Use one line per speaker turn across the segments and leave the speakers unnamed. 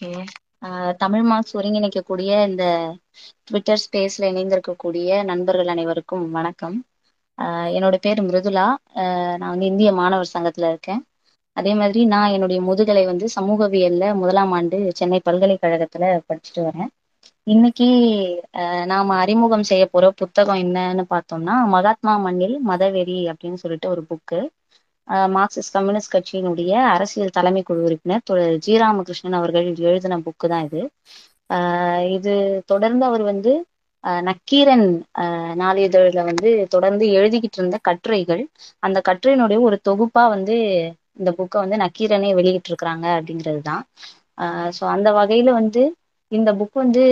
Okay. Ah Tamil Marx ஒருங்கிணைக்கக்கூடிய இந்த Twitter ஸ்பேஸ்ல இணைந்திருக்கக்கூடிய நண்பர்கள் அனைவருக்கும் வணக்கம். ஆஹ் என்னோட பேர் மிருதுலா. நான் வந்து இந்திய மாணவர் சங்கத்துல இருக்கேன். அதே மாதிரி நான் என்னுடைய முதுகலை வந்து சமூகவியல்ல முதலாம் ஆண்டு சென்னை பல்கலைக்கழகத்துல படிச்சுட்டு வரேன். இன்னைக்கு ஆஹ் நாம அறிமுகம் செய்ய போற புத்தகம் என்னன்னு பார்த்தோம்னா மகாத்மா மண்ணில் மதவெறி அப்படின்னு சொல்லிட்டு ஒரு புக்கு மார்க்சிஸ்ட் கம்யூனிஸ்ட் கட்சியினுடைய அரசியல் தலைமை குழு உறுப்பினர் திரு ஜி. ராமகிருஷ்ணன் அவர்கள் எழுதின புக்கு தான் இது. ஆஹ் இது தொடர்ந்து அவர் வந்து நக்கீரன் நாளிதழில் வந்து தொடர்ந்து எழுதிக்கிட்டு இருந்த கட்டுரைகள் அந்த கட்டுரையினுடைய ஒரு தொகுப்பா வந்து இந்த புக்கை வந்து நக்கீரனே வெளியிட்டு இருக்கிறாங்க அப்படிங்கிறது தான். ஸோ அந்த வகையில வந்து இந்த புக் வந்து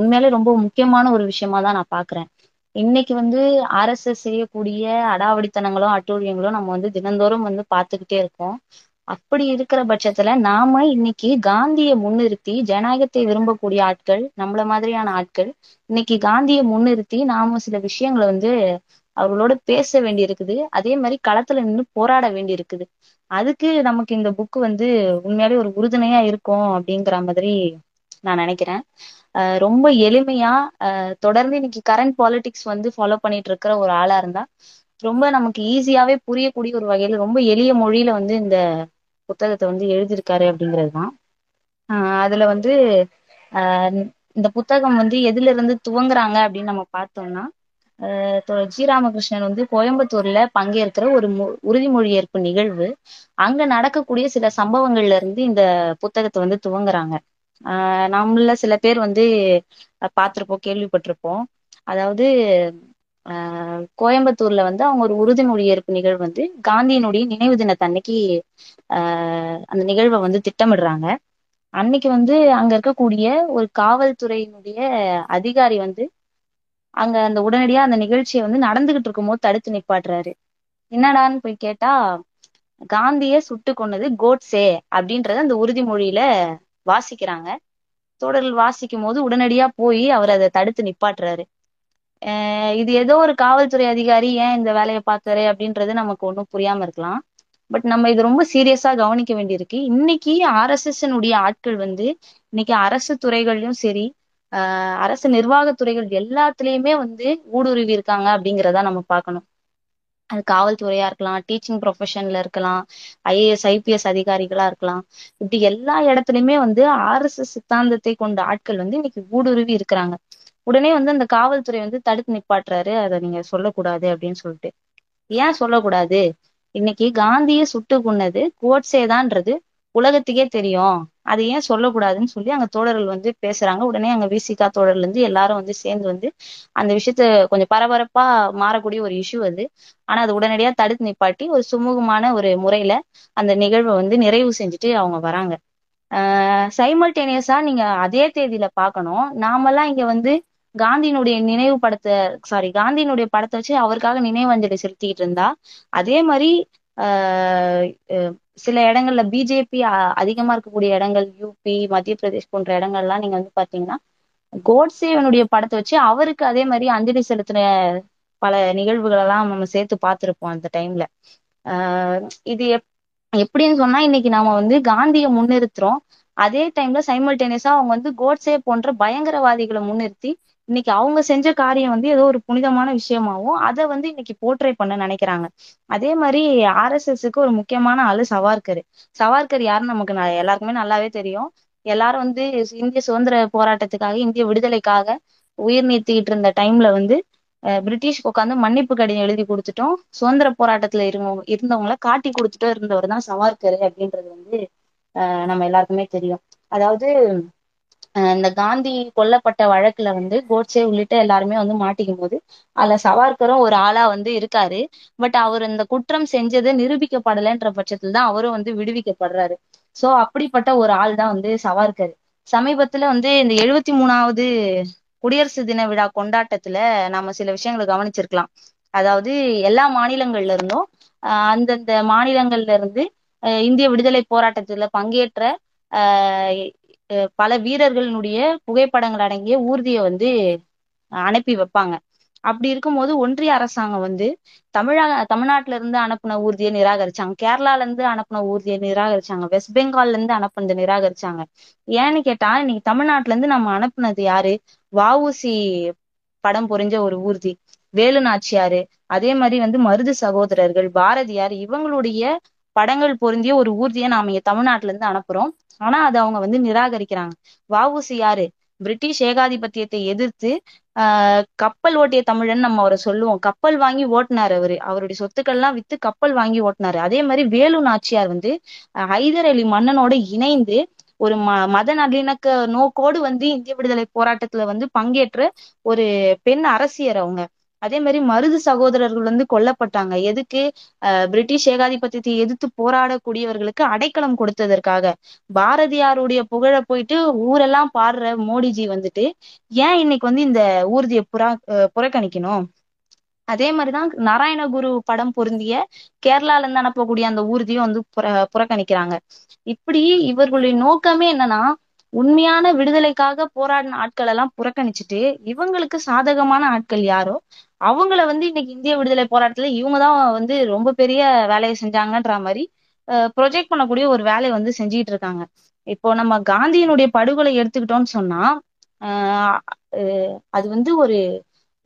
உண்மையிலே ரொம்ப முக்கியமான ஒரு விஷயமா தான் நான் பாக்குறேன். இன்னைக்கு வந்து ஆர்எஸ்எஸ் செய்யக்கூடிய அடாவடித்தனங்களும் அட்டூழியங்களும் நம்ம வந்து தினந்தோறும் வந்து பார்த்துக்கிட்டே இருக்கோம். அப்படி இருக்கிற பட்சத்துல நாம இன்னைக்கு காந்தியை முன்னிறுத்தி ஜனநாயகத்தை விரும்பக்கூடிய ஆட்கள் நம்மள மாதிரியான ஆட்கள் இன்னைக்கு காந்தியை முன்னிறுத்தி நாம சில விஷயங்களை வந்து அவர்களோட பேச வேண்டி இருக்குது அதே மாதிரி களத்துல நின்று போராட வேண்டி இருக்குது அதுக்கு நமக்கு இந்த புக் வந்து உண்மையாலே ஒரு உறுதுணையா இருக்கும் அப்படிங்கிற மாதிரி நான் நினைக்கிறேன். ரொம்ப எளிமையா தொடர்ந்து இன்னைக்கு கரண்ட் பாலிடிக்ஸ் வந்து ஃபாலோ பண்ணிட்டு இருக்கிற ஒரு ஆளா இருந்தா ரொம்ப நமக்கு ஈஸியாவே புரியக்கூடிய ஒரு வகையில ரொம்ப எளிய மொழியில வந்து இந்த புத்தகத்தை வந்து எழுதியிருக்காரு அப்படிங்கிறது தான். ஆஹ் அதுல வந்து ஆஹ் இந்த புத்தகம் வந்து எதுல இருந்து துவங்குறாங்க அப்படின்னு நம்ம பார்த்தோம்னா ஆஹ் ஜி ராமகிருஷ்ணன் வந்து கோயம்புத்தூர்ல பங்கேற்கிற ஒரு உறுதிமொழி ஏற்பு நிகழ்வு அங்க நடக்கக்கூடிய சில சம்பவங்கள்ல இருந்து இந்த புத்தகத்தை வந்து துவங்குறாங்க. ஆஹ் நம்மள சில பேர் வந்து பார்த்திருப்போம் கேள்விப்பட்டிருப்போம். அதாவது ஆஹ் கோயம்புத்தூர்ல வந்து அவங்க ஒரு உறுதிமொழி ஏற்பு நிகழ்வு வந்து காந்தியினுடைய நினைவு தினத்தன்னைக்கு ஆஹ் அந்த நிகழ்வை வந்து திட்டமிடுறாங்க. அன்னைக்கு வந்து அங்க இருக்கக்கூடிய ஒரு காவல்துறையினுடைய அதிகாரி வந்து அங்க அந்த உடனடியா அந்த நிகழ்ச்சியை வந்து நடந்துகிட்டு இருக்கும்போது தடுத்து நிப்பாட்டுறாரு. என்னடான்னு போய் கேட்டா காந்திய சுட்டு கொன்னது கோட்ஸே அப்படின்றத அந்த உறுதிமொழியில வாசிக்கிறாங்க. தொடர்கள் வாசிக்கும் போது உடனடியா போய் அவர் அதை தடுத்து நிப்பாட்டுறாரு. இது ஏதோ ஒரு காவல்துறை அதிகாரி ஏன் இந்த வேலையை பார்த்தாரு அப்படின்றது நமக்கு ஒன்றும் புரியாம இருக்கலாம். பட் நம்ம இது ரொம்ப சீரியஸா கவனிக்க வேண்டியிருக்கு. இன்னைக்கு ஆர்எஸ்எஸ்னுடைய ஆட்கள் வந்து இன்னைக்கு அரசு துறைகள்லயும் சரி அரசு நிர்வாகத் துறைகள் எல்லாத்துலயுமே வந்து ஊடுருவி இருக்காங்க அப்படிங்கிறதா நம்ம பார்க்கணும். அது காவல்துறையா இருக்கலாம் டீச்சிங் ப்ரொஃபஷன்ல இருக்கலாம் ஐஏஎஸ் ஐபிஎஸ் அதிகாரிகளா இருக்கலாம். இப்படி எல்லா இடத்துலயுமே வந்து ஆர்எஸ்எஸ் சித்தாந்தத்தை கொண்ட ஆட்கள் வந்து இன்னைக்கு ஊடுருவி இருக்கிறாங்க. உடனே வந்து அந்த காவல்துறை வந்து தடுத்து நிப்பாட்டுறாரு. அதை நீங்க சொல்லக்கூடாது அப்படின்னு சொல்லிட்டு. ஏன் சொல்லக்கூடாது? இன்னைக்கு காந்தியை சுட்டு கொன்னது கோட்ஸேதான்றது உலகத்துக்கே தெரியும். அதை ஏன் சொல்லக்கூடாதுன்னு சொல்லி அங்க தோழர்கள் வந்து பேசுறாங்க. உடனே அங்க விசிகா தோழர்ல இருந்து எல்லாரும் வந்து சேர்ந்து வந்து அந்த விஷயத்த கொஞ்சம் பரபரப்பா மாறக்கூடிய ஒரு இஷ்யூ அது. ஆனா அது உடனடியா தடுத்து நிப்பாட்டி ஒரு சுமூகமான ஒரு முறையில அந்த நிகழ்வை வந்து நிறைவு செஞ்சுட்டு அவங்க வராங்க. ஆஹ் சைமல்டேனியஸா நீங்க அதே தேதியில பாக்கணும் நாமெல்லாம் இங்க வந்து காந்தியினுடைய நினைவு படத்தை சாரி காந்தியினுடைய படத்தை வச்சு அவருக்காக நினைவஞ்சலி செலுத்திக்கிட்டு இருந்தா அதே மாதிரி ஆஹ் சில இடங்கள்ல பிஜேபி அதிகமா இருக்கக்கூடிய இடங்கள் யூபி மத்திய பிரதேஷ் போன்ற இடங்கள்லாம் நீங்க வந்து பாத்தீங்கன்னா கோட்சேவனுடைய படத்தை வச்சு அவருக்கு அதே மாதிரி அஞ்சலி செலுத்தின பல நிகழ்வுகள் எல்லாம் நம்ம சேர்த்து பார்த்திருப்போம் அந்த டைம்ல ஆஹ் இது எப் எப்படின்னு சொன்னா இன்னைக்கு நாம வந்து காந்தியை முன்னிறுத்துறோம். அதே டைம்ல சைமல்டேனியஸா அவங்க வந்து கோட்ஸே போன்ற பயங்கரவாதிகளை முன்னிறுத்தி இன்னைக்கு அவங்க செஞ்ச காரியம் வந்து ஏதோ ஒரு புனிதமான விஷயமாவும் அதை வந்து இன்னைக்கு போர்ட்ரை பண்ண நினைக்கிறாங்க. அதே மாதிரி ஆர்எஸ்எஸ்க்கு ஒரு முக்கியமான ஆளு சவார்கர். சவார்கர் யாருன்னு நமக்கு எல்லாருக்குமே நல்லாவே தெரியும். எல்லாரும் வந்து இந்திய சுதந்திர போராட்டத்துக்காக இந்திய விடுதலைக்காக உயிர் நீத்திக்கிட்டு இருந்த டைம்ல வந்து பிரிட்டிஷ்க்கு உட்காந்து மன்னிப்பு கடிதம் எழுதி கொடுத்துட்டோம். சுதந்திர போராட்டத்துல இருந்தவங்க இருந்தவங்களை காட்டி கொடுத்துட்டோ இருந்தவர் தான் சவார்கர் அப்படின்றது வந்து நம்ம எல்லாருக்குமே தெரியும். அதாவது இந்த காந்தி கொல்லப்பட்ட வழக்குல வந்து கோட்ஸே உள்ளிட்ட எல்லாருமே வந்து மாட்டிக்கும் போது அதுல சவார்கரும் ஒரு ஆளா வந்து இருக்காரு. பட் அவர் இந்த குற்றம் செஞ்சதை நிரூபிக்கப்படலைன்ற பட்சத்துல தான் அவரும் வந்து விடுவிக்கப்படுறாரு. சோ அப்படிப்பட்ட ஒரு ஆள் தான் வந்து சவார்கர் சமீபத்துல வந்து இந்த எழுபத்தி மூணாவது குடியரசு தின விழா கொண்டாட்டத்துல நாம சில விஷயங்களை கவனிச்சிருக்கலாம். அதாவது எல்லா மாநிலங்கள்ல இருந்தும் அந்தந்த மாநிலங்கள்ல இருந்து இந்திய விடுதலை போராட்டத்துல பங்கேற்ற ஆஹ் பல வீரர்களினுடைய புகைப்படங்கள் அடங்கிய ஊர்தியை வந்து அனுப்பி வைப்பாங்க. அப்படி இருக்கும்போது ஒன்றிய அரசாங்கம் வந்து தமிழக தமிழ்நாட்டுல இருந்து அனுப்புன ஊர்தியை நிராகரிச்சாங்க. கேரளால இருந்து அனுப்புன ஊர்தியை நிராகரிச்சாங்க. வெஸ்ட் பெங்கால்ல இருந்து அனுப்புனதை நிராகரிச்சாங்க. ஏன்னு கேட்டா இன்னைக்கு தமிழ்நாட்டுல இருந்து நம்ம அனுப்புனது யாரு? வஉசி படம் புரிஞ்ச ஒரு ஊர்தி. வேலு நாச்சியாரு அதே மாதிரி வந்து மருது சகோதரர்கள் பாரதியார் இவங்களுடைய படங்கள் பொருந்திய ஒரு ஊர்தியை நாம இங்க தமிழ்நாட்டுல இருந்து அனுப்புறோம். ஆனா அதை அவங்க வந்து நிராகரிக்கிறாங்க. வாவுசி யாரு? பிரிட்டிஷ் ஏகாதிபத்தியத்தை எதிர்த்து ஆஹ் கப்பல் ஓட்டிய தமிழன் நம்ம அவரை சொல்லுவோம். கப்பல் வாங்கி ஓட்டினார் அவரு. அவருடைய சொத்துக்கள் எல்லாம் வித்து கப்பல் வாங்கி ஓட்டினாரு. அதே மாதிரி வேலு நாச்சியார் வந்து ஹைதர் அலி மன்னனோட இணைந்து ஒரு ம மத நல்லிணக்க நோக்கோடு வந்து இந்திய விடுதலை போராட்டத்துல வந்து பங்கேற்ற ஒரு பெண் அரசியர் அவங்க. அதே மாதிரி மருது சகோதரர்கள் வந்து கொல்லப்பட்டாங்க. எதுக்கு? அஹ் பிரிட்டிஷ் ஏகாதிபத்தியத்தை எதிர்த்து போராடக்கூடியவர்களுக்கு அடைக்கலம் கொடுத்ததற்காக. பாரதியாருடைய புகழ போயிட்டு ஊரெல்லாம் பாடுற மோடிஜி வந்துட்டு ஏன் இன்னைக்கு வந்து இந்த ஊர்தியை புறா புறக்கணிக்கணும்? அதே மாதிரிதான் நாராயணகுரு படம் பொருந்திய கேரளால இருந்து அனுப்பக்கூடிய அந்த ஊர்தியும் வந்து புற புறக்கணிக்கிறாங்க. இப்படி இவர்களுடைய நோக்கமே என்னன்னா உண்மையான விடுதலைக்காக போராடின ஆட்கள் எல்லாம் புறக்கணிச்சுட்டு இவங்களுக்கு சாதகமான ஆட்கள் யாரோ? அவங்கள வந்து இன்னைக்கு இந்திய விடுதலை போராட்டத்துல இவங்கதான் வந்து ரொம்ப பெரிய வேலையை செஞ்சாங்கன்ற மாதிரி ப்ரொஜெக்ட் பண்ணக்கூடிய ஒரு வேலையை வந்து செஞ்சுட்டு இருக்காங்க. இப்போ நம்ம காந்தியினுடைய படுகொலை எடுத்துக்கிட்டோம்னு சொன்னா ஆஹ் அது வந்து ஒரு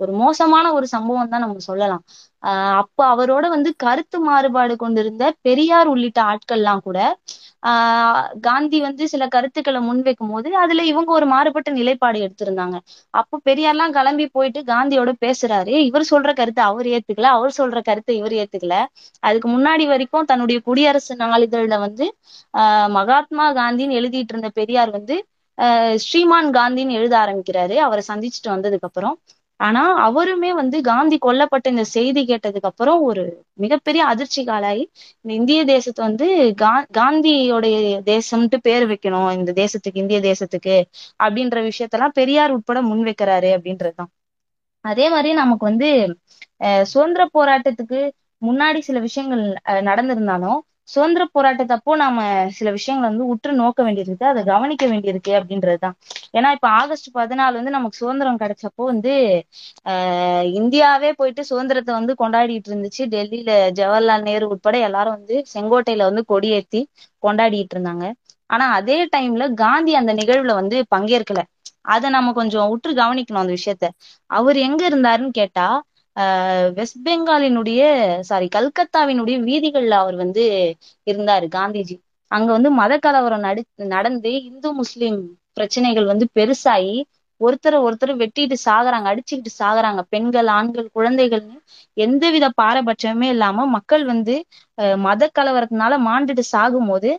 ஒரு மோசமான ஒரு சம்பவம் தான் நம்ம சொல்லலாம். ஆஹ் அப்ப அவரோட வந்து கருத்து மாறுபாடு கொண்டிருந்த பெரியார் உள்ளிட்ட ஆட்கள்லாம் கூட ஆஹ் காந்தி வந்து சில கருத்துக்களை முன்வைக்கும் போது அதுல இவங்க ஒரு மாறுபட்ட நிலைப்பாடு எடுத்திருந்தாங்க. அப்போ பெரியார்லாம் கிளம்பி போயிட்டு காந்தியோட பேசுறாரு. இவர் சொல்ற கருத்தை அவர் ஏத்துக்கல அவர் சொல்ற கருத்தை இவர் ஏத்துக்கல. அதுக்கு முன்னாடி வரைக்கும் தன்னுடைய குடியரசு நாளிதழ்ல வந்து ஆஹ் மகாத்மா காந்தின்னு எழுதிட்டு இருந்த பெரியார் வந்து ஆஹ் ஸ்ரீமான் காந்தின்னு எழுத ஆரம்பிக்கிறாரு. அவரை சந்திச்சுட்டு வந்ததுக்கு அப்புறம். ஆனா அவருமே வந்து காந்தி கொல்லப்பட்ட இந்த செய்தி கேட்டதுக்கு அப்புறம் ஒரு மிகப்பெரிய அதிர்ச்சி காலாகி இந்த இந்திய தேசத்தை வந்து கா காந்தியோடைய தேசம்ட்டு பேர் வைக்கணும் இந்த தேசத்துக்கு இந்திய தேசத்துக்கு அப்படின்ற விஷயத்தெல்லாம் பெரியார் உட்பட முன் வைக்கிறாரு அப்படின்றதுதான். அதே மாதிரி நமக்கு வந்து அஹ் சுதந்திர போராட்டத்துக்கு முன்னாடி சில விஷயங்கள் நடந்திருந்தாலும் சுதந்திர போராட்டத்தப்போ நாம சில விஷயங்களை வந்து உற்று நோக்க வேண்டியிருக்கு அதை கவனிக்க வேண்டியிருக்கு அப்படின்றதுதான். ஏன்னா இப்ப ஆகஸ்ட் பதினாலு வந்து நமக்கு சுதந்திரம் கிடைச்சப்போ வந்து ஆஹ் இந்தியாவே போயிட்டு சுதந்திரத்தை வந்து கொண்டாடிட்டு இருந்துச்சு. டெல்லியில ஜவஹர்லால் நேரு உட்பட எல்லாரும் வந்து செங்கோட்டையில வந்து கொடியேத்தி கொண்டாடிட்டு இருந்தாங்க. ஆனா அதே டைம்ல காந்தி அந்த நிகழ்வுல வந்து பங்கேற்கல. அதை நம்ம கொஞ்சம் உற்று கவனிக்கணும் அந்த விஷயத்த. அவர் எங்க இருந்தாருன்னு கேட்டா வெஸ்ட் பெங்காலினுடைய சாரி கல்கத்தாவினுடைய வீதிகள்ல அவர் வந்து இருந்தாரு காந்திஜி. அங்க வந்து மத கலவரம் நடி நடந்து இந்து முஸ்லிம் பிரச்சனைகள் வந்து பெருசாகி ஒருத்தரை ஒருத்தர் வெட்டிட்டு சாகுறாங்க அடிச்சுக்கிட்டு சாகுறாங்க. பெண்கள் ஆண்கள் குழந்தைகள்னு எந்தவித பாரபட்சமே இல்லாம மக்கள் வந்து மத கலவரத்தினால மாண்டுட்டு சாகும் போது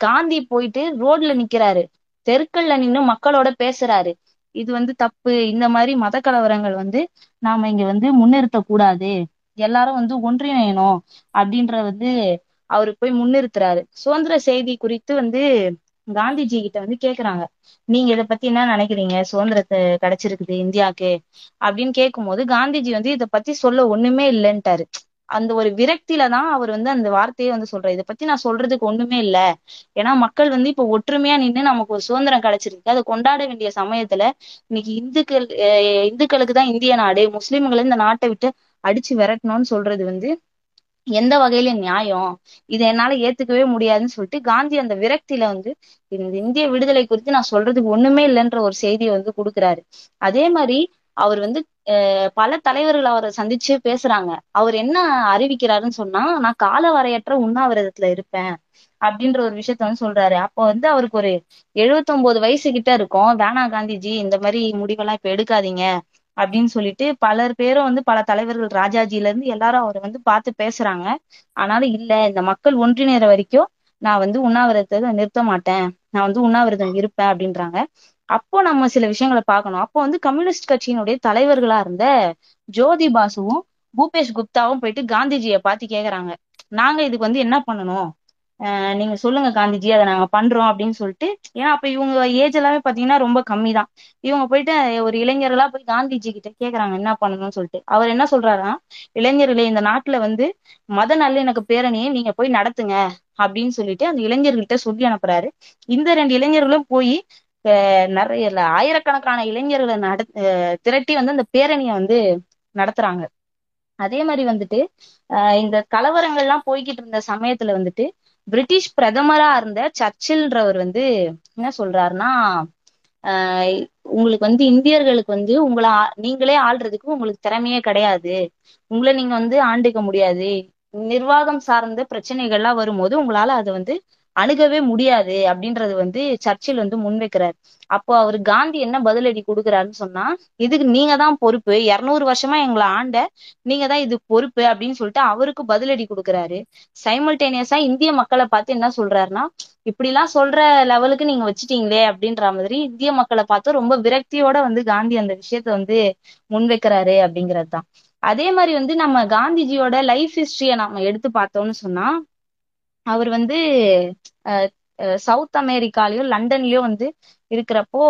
காந்தி போயிட்டு ரோட்ல நிக்கிறாரு. தெருக்கள்ல நின்னு மக்களோட பேசுறாரு. இது வந்து தப்பு. இந்த மாதிரி மத கலவரங்கள் வந்து நாம இங்க வந்து முன்னிறுத்த கூடாது எல்லாரும் வந்து ஒன்றிணையணும் அப்படின்ற வந்து அவரு போய் முன்னிறுத்துறாரு. சுதந்திர செய்தி குறித்து வந்து காந்திஜி கிட்ட வந்து கேக்குறாங்க. நீங்க இதை பத்தி என்ன நினைக்கிறீங்க? சுதந்திரத்தை கிடைச்சிருக்குது இந்தியாவுக்கு அப்படின்னு கேட்கும் போது காந்திஜி வந்து இதை பத்தி சொல்ல ஒண்ணுமே இல்லைன்ட்டாரு. அந்த ஒரு விரக்தியில தான் அவர் வந்து அந்த வார்த்தையை வந்து சொல்றாரு. இதை பத்தி நான் சொல்றதுக்கு ஒண்ணுமே இல்ல. ஏன்னா மக்கள் வந்து இப்ப ஒற்றுமையா நின்று நமக்கு ஒரு சுதந்திரம் கிடைச்சிருக்கு. அதை கொண்டாட வேண்டிய சமயத்துல இன்னைக்கு இந்துக்கள் இந்துக்களுக்கு தான் இந்திய நாடு முஸ்லிம்களை இந்த நாட்டை விட்டு அடிச்சு விரட்டணும்னு சொல்றது வந்து எந்த வகையில நியாயம். இதை என்னால ஏத்துக்கவே முடியாதுன்னு சொல்லிட்டு காந்தி அந்த விரக்தியில வந்து இந்த இந்திய விடுதலை குறித்து நான் சொல்றதுக்கு ஒண்ணுமே இல்லைன்ற ஒரு செய்தியை வந்து கொடுக்குறாரு. அதே மாதிரி அவர் வந்து பல தலைவர்கள் அவரை சந்திச்சு பேசுறாங்க. அவர் என்ன அறிவிக்கிறாருன்னு சொன்னா நான் கால வரையற்ற உண்ணாவிரதத்துல இருப்பேன் அப்படின்ற ஒரு விஷயத்த வந்து சொல்றாரு. அப்போ வந்து அவருக்கு ஒரு எழுபத்தி ஒன்பது வயசு கிட்ட இருக்கும். வேணா காந்திஜி இந்த மாதிரி முடிவெல்லாம் இப்ப எடுக்காதீங்க அப்படின்னு சொல்லிட்டு பலர் பேரும் வந்து பல தலைவர்கள் ராஜாஜில இருந்து எல்லாரும் அவரை வந்து பார்த்து பேசுறாங்க. ஆனாலும் இல்ல இந்த மக்கள் ஒன்றிணைற வரைக்கும் நான் வந்து உண்ணாவிரதத்தை நிறுத்த மாட்டேன். நான் வந்து உண்ணாவிரதம் இருப்பேன் அப்படின்றாங்க. அப்போ நம்ம சில விஷயங்களை பார்க்கணும். அப்போ வந்து கம்யூனிஸ்ட் கட்சியினுடைய தலைவர்களா இருந்த ஜோதி பாசுவும் பூபேஷ் குப்தாவும் போயிட்டு காந்திஜியை பார்த்து கேக்குறாங்க. நாங்க இதுக்கு வந்து என்ன பண்ணணும்? நீங்க சொல்லுங்க காந்திஜி அதை நாங்க பண்றோம் அப்படின்னு சொல்லிட்டு. ஏன்னா அப்ப இவங்க ஏஜ் எல்லாமே பாத்தீங்கன்னா ரொம்ப கம்மி தான் இவங்க போயிட்டு ஒரு இளைஞர்களா போய் காந்திஜி கிட்ட கேக்குறாங்க என்ன பண்ணணும்னு சொல்லிட்டு. அவர் என்ன சொல்றாருன்னா இளைஞர்களே இந்த நாட்டுல வந்து மத நல்லிணக்க பேரணியை நீங்க போய் நடத்துங்க அப்படின்னு சொல்லிட்டு அந்த இளைஞர்கள்ட்ட சொல்லி அனுப்புறாரு. இந்த ரெண்டு இளைஞர்களும் போய் நிறைய ஆயிரக்கணக்கான இளைஞர்களை நட திரட்டி வந்து அந்த பேரணியை வந்து நடத்துறாங்க. அதே மாதிரி வந்துட்டு ஆஹ் இந்த கலவரங்கள்லாம் போய்கிட்டு இருந்த சமயத்துல வந்துட்டு பிரிட்டிஷ் பிரதமரா இருந்த சர்ச்சில்ன்றவர் வந்து என்ன சொல்றாருன்னா ஆஹ் உங்களுக்கு வந்து இந்தியர்களுக்கு வந்து உங்களை நீங்களே ஆள்றதுக்கு உங்களுக்கு திறமையே கிடையாது. உங்களை நீங்க வந்து ஆண்டுக்க முடியாது. நிர்வாகம் சார்ந்த பிரச்சனைகள்லாம் வரும்போது உங்களால அதை வந்து அணுகவே முடியாது அப்படின்றது வந்து சர்ச்சில் வந்து முன்வைக்கிறார். அப்போ அவர் காந்தி என்ன பதிலடி கொடுக்குறாருன்னு சொன்னா இதுக்கு நீங்க தான் பொறுப்பு. இருநூறு வருஷமா எங்களை ஆண்ட நீங்க தான் இது பொறுப்பு அப்படின்னு சொல்லிட்டு அவருக்கு பதிலடி கொடுக்குறாரு. சைமல்டேனியஸா இந்திய மக்களை பார்த்து என்ன சொல்றாருன்னா இப்படி எல்லாம் சொல்ற லெவலுக்கு நீங்க வச்சுட்டீங்களே அப்படின்ற மாதிரி இந்திய மக்களை பார்த்து ரொம்ப விரக்தியோட வந்து காந்தி அந்த விஷயத்த வந்து முன்வைக்கிறாரு அப்படிங்கிறது தான் அதே மாதிரி வந்து நம்ம காந்திஜியோட லைஃப் ஹிஸ்டரிய நம்ம எடுத்து பார்த்தோம்னு சொன்னா அவர் வந்து அஹ், சவுத் அமெரிக்காலயோ லண்டன்லயோ வந்து இருக்கிறப்போ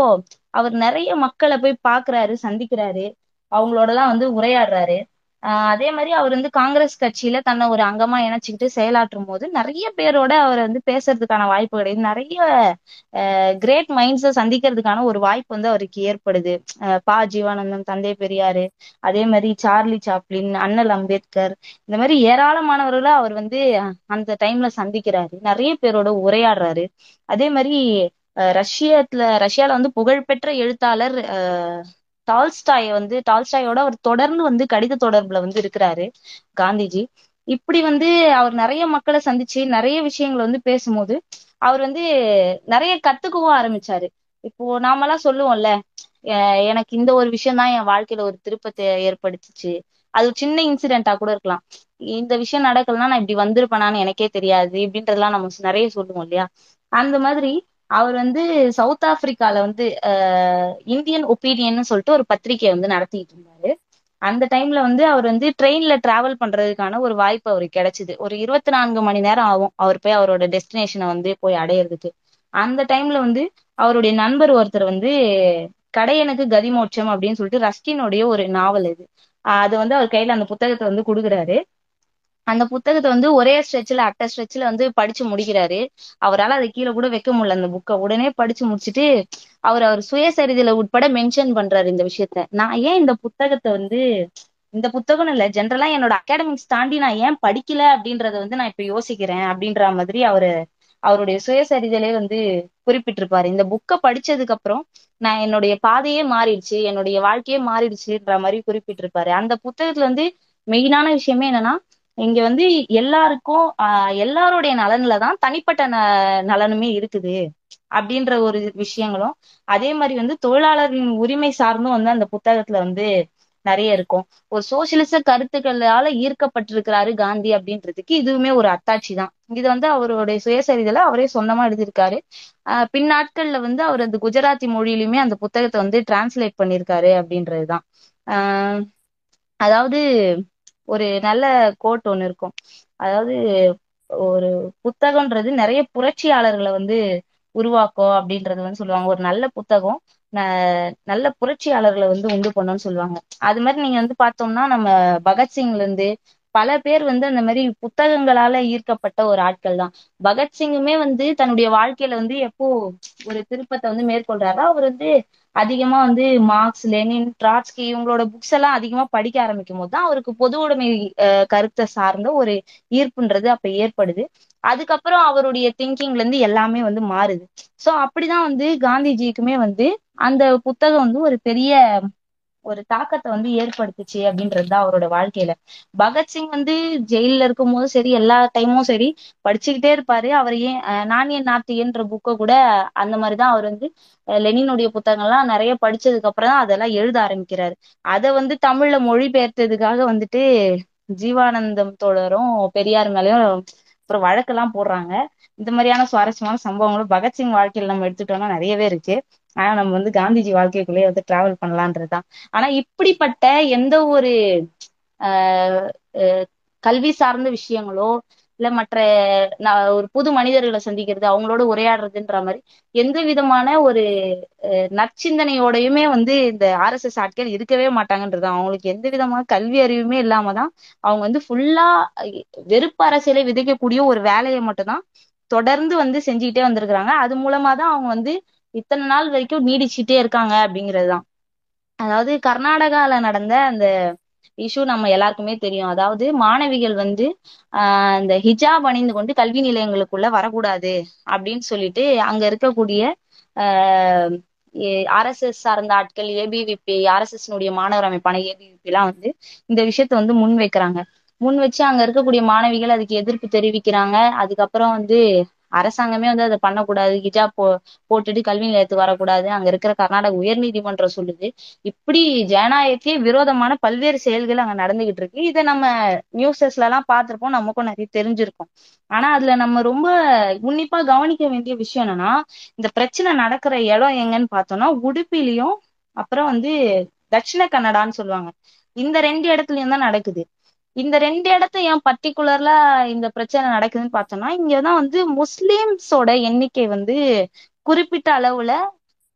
அவர் நிறைய மக்களை போய் பாக்குறாரு சந்திக்கிறாரு. அவங்களோட எல்லாம் வந்து உரையாடுறாரு. ஆஹ் அதே மாதிரி அவர் வந்து காங்கிரஸ் கட்சியில தன்னை ஒரு அங்கமா இணைச்சுக்கிட்டு செயலாற்றும் போது நிறைய பேரோட அவர் வந்து பேசுறதுக்கான வாய்ப்பு கிடையாது நிறைய கிரேட் மைண்ட்ஸை சந்திக்கிறதுக்கான ஒரு வாய்ப்பு வந்து அவருக்கு ஏற்படுது. அஹ் பா. ஜீவானந்தம் தந்தை பெரியாரு அதே மாதிரி சார்லி சாப்ளின் அண்ணல் அம்பேத்கர் இந்த மாதிரி ஏராளமானவர்களை அவர் வந்து அந்த டைம்ல சந்திக்கிறாரு. நிறைய பேரோட உரையாடுறாரு. அதே மாதிரி ரஷ்யத்துல ரஷ்யால வந்து புகழ்பெற்ற எழுத்தாளர் அஹ் டால்ஸ்டாய் வந்து டால்ஸ்டாயோட அவர் தொடர்ந்து வந்து கடித தொடர்புல வந்து இருக்கிறாரு காந்திஜி. இப்படி வந்து அவர் நிறைய மக்களை சந்திச்சு நிறைய விஷயங்களை வந்து பேசும்போது அவர் வந்து நிறைய கத்துக்கவும் ஆரம்பிச்சாரு. இப்போ நாமெல்லாம் சொல்லுவோம்ல எனக்கு இந்த ஒரு விஷயம் தான் என் வாழ்க்கையில ஒரு திருப்பத்தை ஏற்படுத்துச்சு. அது ஒரு சின்ன இன்சிடென்ட்டா கூட இருக்கலாம். இந்த விஷயம் நடக்கலன்னா நான் இப்படி வந்திருப்பேனான்னு எனக்கே தெரியாது இப்படின்றதெல்லாம் நம்ம நிறைய சொல்லுவோம் இல்லையா? அந்த மாதிரி அவர் வந்து சவுத் ஆப்பிரிக்கால வந்து இந்தியன் ஒப்பீனியன் சொல்லிட்டு ஒரு பத்திரிகையை வந்து நடத்திட்டு இருந்தாரு. அந்த டைம்ல வந்து அவர் வந்து ட்ரெயின்ல டிராவல் பண்றதுக்கான ஒரு வாய்ப்பு அவருக்கு கிடைச்சது. ஒரு இருபத்தி நான்கு மணி நேரம் ஆகும் அவர் போய் அவரோட டெஸ்டினேஷனை வந்து போய் அடையிறதுக்கு. அந்த டைம்ல வந்து அவருடைய நண்பர் ஒருத்தர் வந்து கடையனுக்கு கதிமோட்சம் அப்படின்னு சொல்லிட்டு ரஸ்கினுடைய ஒரு நாவல் இது. ஆஹ் அது வந்து அவர் கையில அந்த புத்தகத்தை வந்து கொடுக்குறாரு. அந்த புத்தகத்தை வந்து ஒரே ஸ்ட்ரெச்ல அட்ட ஸ்ட்ரெச்சில் வந்து படிச்சு முடிக்கிறாரு. அவரால் அதை கீழே கூட வைக்க முடியல அந்த புக்கை உடனே படிச்சு முடிச்சுட்டு அவர் அவர் சுயசரிதையில உட்பட மென்ஷன் பண்றாரு இந்த விஷயத்த. நான் ஏன் இந்த புத்தகத்தை வந்து இந்த புத்தகம் இல்ல ஜென்ரலா என்னோட அகாடமிக்ஸ் தாண்டி நான் ஏன் படிக்கல அப்படின்றத வந்து நான் இப்ப யோசிக்கிறேன் அப்படின்ற மாதிரி அவரு அவருடைய சுயசரிதையிலே வந்து குறிப்பிட்டிருப்பாரு. இந்த புக்கை படிச்சதுக்கு அப்புறம் நான் என்னுடைய பாதையே மாறிடுச்சு என்னுடைய வாழ்க்கையே மாறிடுச்சுன்ற மாதிரி குறிப்பிட்டிருப்பாரு. அந்த புத்தகத்துல வந்து மெயினான விஷயமே என்னன்னா இங்க வந்து எல்லாருக்கும் ஆஹ் எல்லாருடைய நலன்ல தான் தனிப்பட்ட ந நலனுமே இருக்குது அப்படின்ற ஒரு விஷயங்களும் அதே மாதிரி வந்து தொழிலாளர்களின் உரிமை சார்ந்தும் வந்து அந்த புத்தகத்துல வந்து நிறைய இருக்கும். ஒரு சோசியலிச கருத்துக்களால ஈர்க்கப்பட்டிருக்கிறாரு காந்தி அப்படின்றதுக்கு இதுவுமே ஒரு அத்தாட்சி தான். இது வந்து அவருடைய சுயசரிதல அவரே சொந்தமா எழுதியிருக்காரு. ஆஹ் பின்னாட்கள்ல வந்து அவர் அந்த குஜராத்தி மொழியிலுமே அந்த புத்தகத்தை வந்து டிரான்ஸ்லேட் பண்ணியிருக்காரு அப்படின்றதுதான் ஆஹ் அதாவது ஒரு நல்ல கோட் ஒண்ணு இருக்கும். அதாவது ஒரு புத்தகம்ன்றது நிறைய புரட்சியாளர்களை வந்து உருவாக்கும் அப்படின்றது வந்து சொல்லுவாங்க. ஒரு நல்ல புத்தகம் நல்ல புரட்சியாளர்களை வந்து உண்டு பண்ணும்னு சொல்லுவாங்க. அது மாதிரி நீங்க வந்து பார்த்தோம்னா நம்ம பகத்சிங்ல இருந்து பல பேர் வந்து அந்த மாதிரி புத்தகங்களால ஈர்க்கப்பட்ட ஒரு ஆட்கள் தான். பகத்சிங்குமே வந்து தன்னுடைய வாழ்க்கையில வந்து எப்போ ஒரு திருப்பத்தை வந்து மேற்கொள்றாரோ அவர் வந்து அதிகமா வந்து மார்க்ஸ் லெனின் ட்ராட்ஸ்கி இவங்களோட புக்ஸ் எல்லாம் அதிகமா படிக்க ஆரம்பிக்கும் போது தான் அவருக்கு பொது உடைமை கருத்தை சார்ந்த ஒரு ஈர்ப்புன்றது அப்ப ஏற்படுது. அதுக்கப்புறம் அவருடைய திங்கிங்ல இருந்து எல்லாமே வந்து மாறுது. சோ அப்படிதான் வந்து காந்திஜிக்குமே வந்து அந்த புத்தகம் வந்து ஒரு பெரிய ஒரு தாக்கத்தை வந்து ஏற்படுத்துச்சு அப்படின்றதுதான் அவரோட வாழ்க்கையில. பகத்சிங் வந்து ஜெயில்ல இருக்கும் போதும் சரி எல்லா டைமும் சரி படிச்சுக்கிட்டே இருப்பாரு. அவர் ஏன் அஹ், நாத்தியன்ற புக்கை கூட அந்த மாதிரிதான் அவர் வந்து லெனினுடைய புத்தகங்கள்லாம் நிறைய படிச்சதுக்கு அப்புறம் தான் அதெல்லாம் எழுத ஆரம்பிக்கிறாரு. அதை வந்து தமிழ்ல மொழிபெயர்த்ததுக்காக வந்துட்டு ஜீவானந்தம் தோழரும் பெரியார் மேலயும் அப்புறம் வழக்கெல்லாம் போடுறாங்க. இந்த மாதிரியான சுவாரஸ்யமான சம்பவங்களும் பகத்சிங் வாழ்க்கையில நம்ம எடுத்துட்டோம்னா நிறையவே இருக்கு. ஆனா நம்ம வந்து காந்திஜி வாழ்க்கைக்குள்ளேயே வந்து டிராவல் பண்ணலான்றதுதான். ஆனா இப்படிப்பட்ட எந்த ஒரு ஆஹ் அஹ் கல்வி சார்ந்த விஷயங்களோ இல்ல மற்ற ந- ஒரு புது மனிதர்களை சந்திக்கிறது அவங்களோட உரையாடுறதுன்ற மாதிரி எந்த விதமான ஒரு அஹ், நற்சிந்தனையோடையுமே வந்து இந்த ஆர்எஸ்எஸ் ஆட்கள் இருக்கவே மாட்டாங்கன்றது அவங்களுக்கு எந்த விதமான கல்வி அறிவுமே இல்லாம தான் அவங்க வந்து ஃபுல்லா வெறுப்பு அரசியலை விதைக்கக்கூடிய ஒரு வேலையை மட்டும்தான் தொடர்ந்து வந்து செஞ்சுக்கிட்டே வந்திருக்கிறாங்க. அது மூலமா தான் அவங்க வந்து இத்தனை நாள் வரைக்கும் நீடிச்சுட்டே இருக்காங்க அப்படிங்கிறதுதான். அதாவது கர்நாடகால நடந்த அந்த இஷ்யூ நம்ம எல்லாருக்குமே தெரியும். அதாவது மாணவிகள் வந்து ஆஹ் இந்த ஹிஜாப் அணிந்து கொண்டு கல்வி நிலையங்களுக்குள்ள வரக்கூடாது அப்படின்னு சொல்லிட்டு அங்க இருக்கக்கூடிய ஆஹ் ஆர்எஸ்எஸ் சார்ந்த ஆட்கள் ஏபிவிபி ஆர்எஸ்எஸ் மாணவர் அமைப்பான ஏபிவிபி எல்லாம் வந்து இந்த விஷயத்த வந்து முன் வைக்கிறாங்க முன் வச்சு அங்க இருக்கக்கூடிய மாணவிகள் அதுக்கு எதிர்ப்பு தெரிவிக்கிறாங்க. அதுக்கப்புறம் வந்து அரசாங்கமே வந்து அதை பண்ணக்கூடாது. ஹிஜாப் போ போட்டுட்டு கல்வி நிலையத்துக்கு வரக்கூடாது. அங்க இருக்கிற கர்நாடக உயர் நீதிமன்றம் சொல்லுது. இப்படி ஜனநாயகத்தே விரோதமான பல்வேறு செயல்கள் அங்க நடந்துகிட்டு இருக்கு. இதை நம்ம நியூஸஸ்ல எல்லாம் பார்த்திருப்போம். நமக்கும் நிறைய தெரிஞ்சிருக்கும். ஆனா அதுல நம்ம ரொம்ப உன்னிப்பா கவனிக்க வேண்டிய விஷயம் என்னன்னா இந்த பிரச்சனை நடக்கிற இடம் எங்கன்னு பார்த்தோம்னா உடுப்பிலையும் அப்புறம் வந்து தட்சிண கன்னடான்னு சொல்லுவாங்க. இந்த ரெண்டு இடத்துலயும் தான் நடக்குது. இந்த ரெண்டு இடத்த ஏன் பர்டிகுலர்ல இந்த பிரச்சனை நடக்குதுன்னு பார்த்தோம்னா இங்கதான் வந்து முஸ்லிம்ஸோட எண்ணிக்கை வந்து குறிப்பிட்ட அளவுல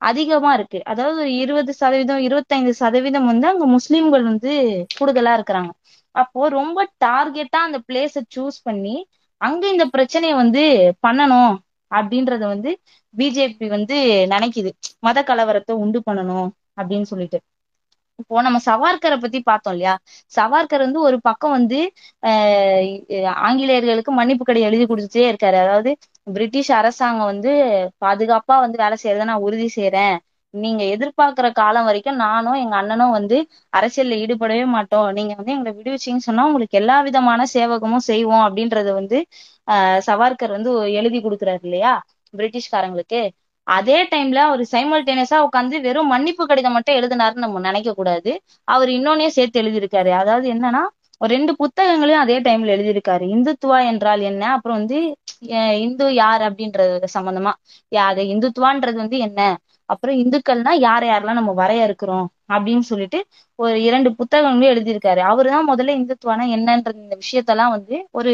அதிகமா இருக்கு. அதாவது இருபது சதவீதம் இருபத்தைந்து சதவீதம் வந்து அங்க முஸ்லிம்கள் வந்து கூடுதலா இருக்கிறாங்க. அப்போ ரொம்ப டார்கெட்டா அந்த பிளேஸ சூஸ் பண்ணி அங்க இந்த பிரச்சனையை வந்து பண்ணணும் அப்படின்றத வந்து பிஜேபி வந்து நினைக்குது. மத கலவரத்தை உண்டு பண்ணணும் அப்படின்னு சொல்லிட்டு. இப்போ நம்ம சவார்கரை பத்தி பார்த்தோம் இல்லையா? சவார்கர் வந்து ஒரு பக்கம் வந்து ஆஹ் ஆங்கிலேயர்களுக்கு மன்னிப்பு கடை எழுதி கொடுத்துட்டே இருக்காரு. அதாவது பிரிட்டிஷ் அரசாங்கம் வந்து பாதுகாப்பா வந்து வேலை செய்யறதை நான் உறுதி செய்யறேன் நீங்க எதிர்பார்க்கிற காலம் வரைக்கும் நானும் எங்க அண்ணனும் வந்து அரசியல்ல ஈடுபடவே மாட்டோம். நீங்க வந்து எங்களை விடுவிச்சீங்கன்னு சொன்னா உங்களுக்கு எல்லா விதமான சேவகமும் செய்வோம் அப்படின்றத வந்து ஆஹ் சவார்கர் வந்து எழுதி கொடுக்குறாரு இல்லையா? பிரிட்டிஷ்காரங்களுக்கு. அதே டைம்ல அவர் சைமல்டேனியஸா உட்காந்து வெறும் மன்னிப்பு கடிதம் மட்டும் எழுதினாருன்னு நம்ம நினைக்க கூடாது. அவர் இன்னொன்னே சேர்த்து எழுதியிருக்காரு. அதாவது என்னன்னா ஒரு ரெண்டு புத்தகங்களையும் அதே டைம்ல எழுதியிருக்காரு. இந்துத்துவா என்றால் என்ன? அப்புறம் வந்து இந்து யார் அப்படின்றது சம்பந்தமா. அது இந்துத்துவான்றது வந்து என்ன? அப்புறம் இந்துக்கள்னா யார் யாரெல்லாம் நம்ம வரையறுக்கிறோம் அப்படின்னு சொல்லிட்டு ஒரு இரண்டு புத்தகங்களும் எழுதியிருக்காரு. அவரு தான் முதல்ல இந்துத்துவானா என்னன்ற இந்த விஷயத்தெல்லாம் வந்து ஒரு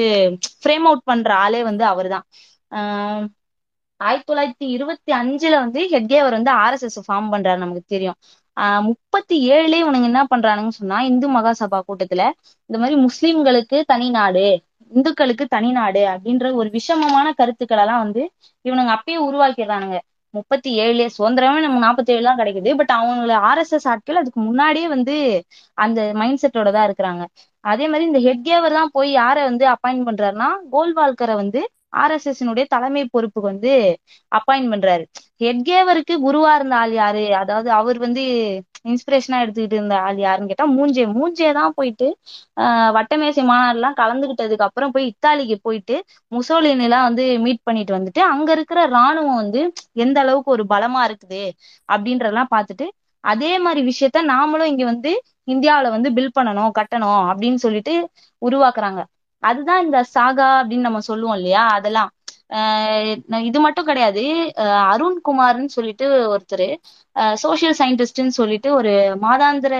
ஃப்ரேம் அவுட் பண்ற ஆளே வந்து அவர்தான். ஆஹ் ஆயிரத்தி தொள்ளாயிரத்தி இருபத்தி அஞ்சுல வந்து ஹெட்கேவர் வந்து ஆர்எஸ்எஸ் ஃபார்ம் பண்றாரு நமக்கு தெரியும். ஆஹ் முப்பத்தி ஏழுலயே இவனுங்க என்ன பண்றானுங்கன்னு சொன்னா இந்து மகாசபா கூட்டத்துல இந்த மாதிரி முஸ்லிம்களுக்கு தனி நாடு இந்துக்களுக்கு தனி நாடு அப்படின்ற ஒரு விஷமமான கருத்துக்கள் எல்லாம் வந்து இவனுங்க அப்பயே உருவாக்கிடுறானுங்க. முப்பத்தி ஏழு சுதந்திரமே நமக்கு நாற்பத்தி ஏழு தான் கிடைக்குது பட் அவங்கள ஆர்எஸ்எஸ் ஆட்கள் அதுக்கு முன்னாடியே வந்து அந்த மைண்ட் செட்டோட தான் இருக்கிறாங்க. அதே மாதிரி இந்த ஹெட்கேவர் தான் போய் யாரை வந்து அப்பாயிண்ட் பண்றாருன்னா கோல்வால்கரை வந்து ஆர்எஸ்எஸ்னுடைய தலைமை பொறுப்புக்கு வந்து அப்பாயிண்ட் பண்றாரு. ஹெட்கேவருக்கு குருவா இருந்த ஆள் யாரு? அதாவது அவர் வந்து இன்ஸ்பிரேஷனா எடுத்துக்கிட்டு இருந்த ஆள் யாருன்னு கேட்டா மூஞ்சே. மூஞ்சே தான் போயிட்டு ஆஹ் வட்டமேசை மாநாடுலாம் கலந்துகிட்டதுக்கு அப்புறம் போய் இத்தாலிக்கு போயிட்டு முசோலின் எல்லாம் வந்து மீட் பண்ணிட்டு வந்துட்டு அங்க இருக்கிற ராணுவம் வந்து எந்த அளவுக்கு ஒரு பலமா இருக்குது அப்படின்றதெல்லாம் பார்த்துட்டு அதே மாதிரி விஷயத்த நாமளும் இங்க வந்து இந்தியாவில வந்து பில் பண்ணணும் கட்டணும் அப்படின்னு சொல்லிட்டு உருவாக்குறாங்க. அதுதான் இந்த சாகா அப்படின்னு நம்ம சொல்லுவோம் இல்லையா? அதெல்லாம். ஆஹ் இது மட்டும் கிடையாது. அருண்குமார்னு சொல்லிட்டு ஒருத்தர் சோசியல் சயின்டிஸ்ட்னு சொல்லிட்டு ஒரு மாதாந்திர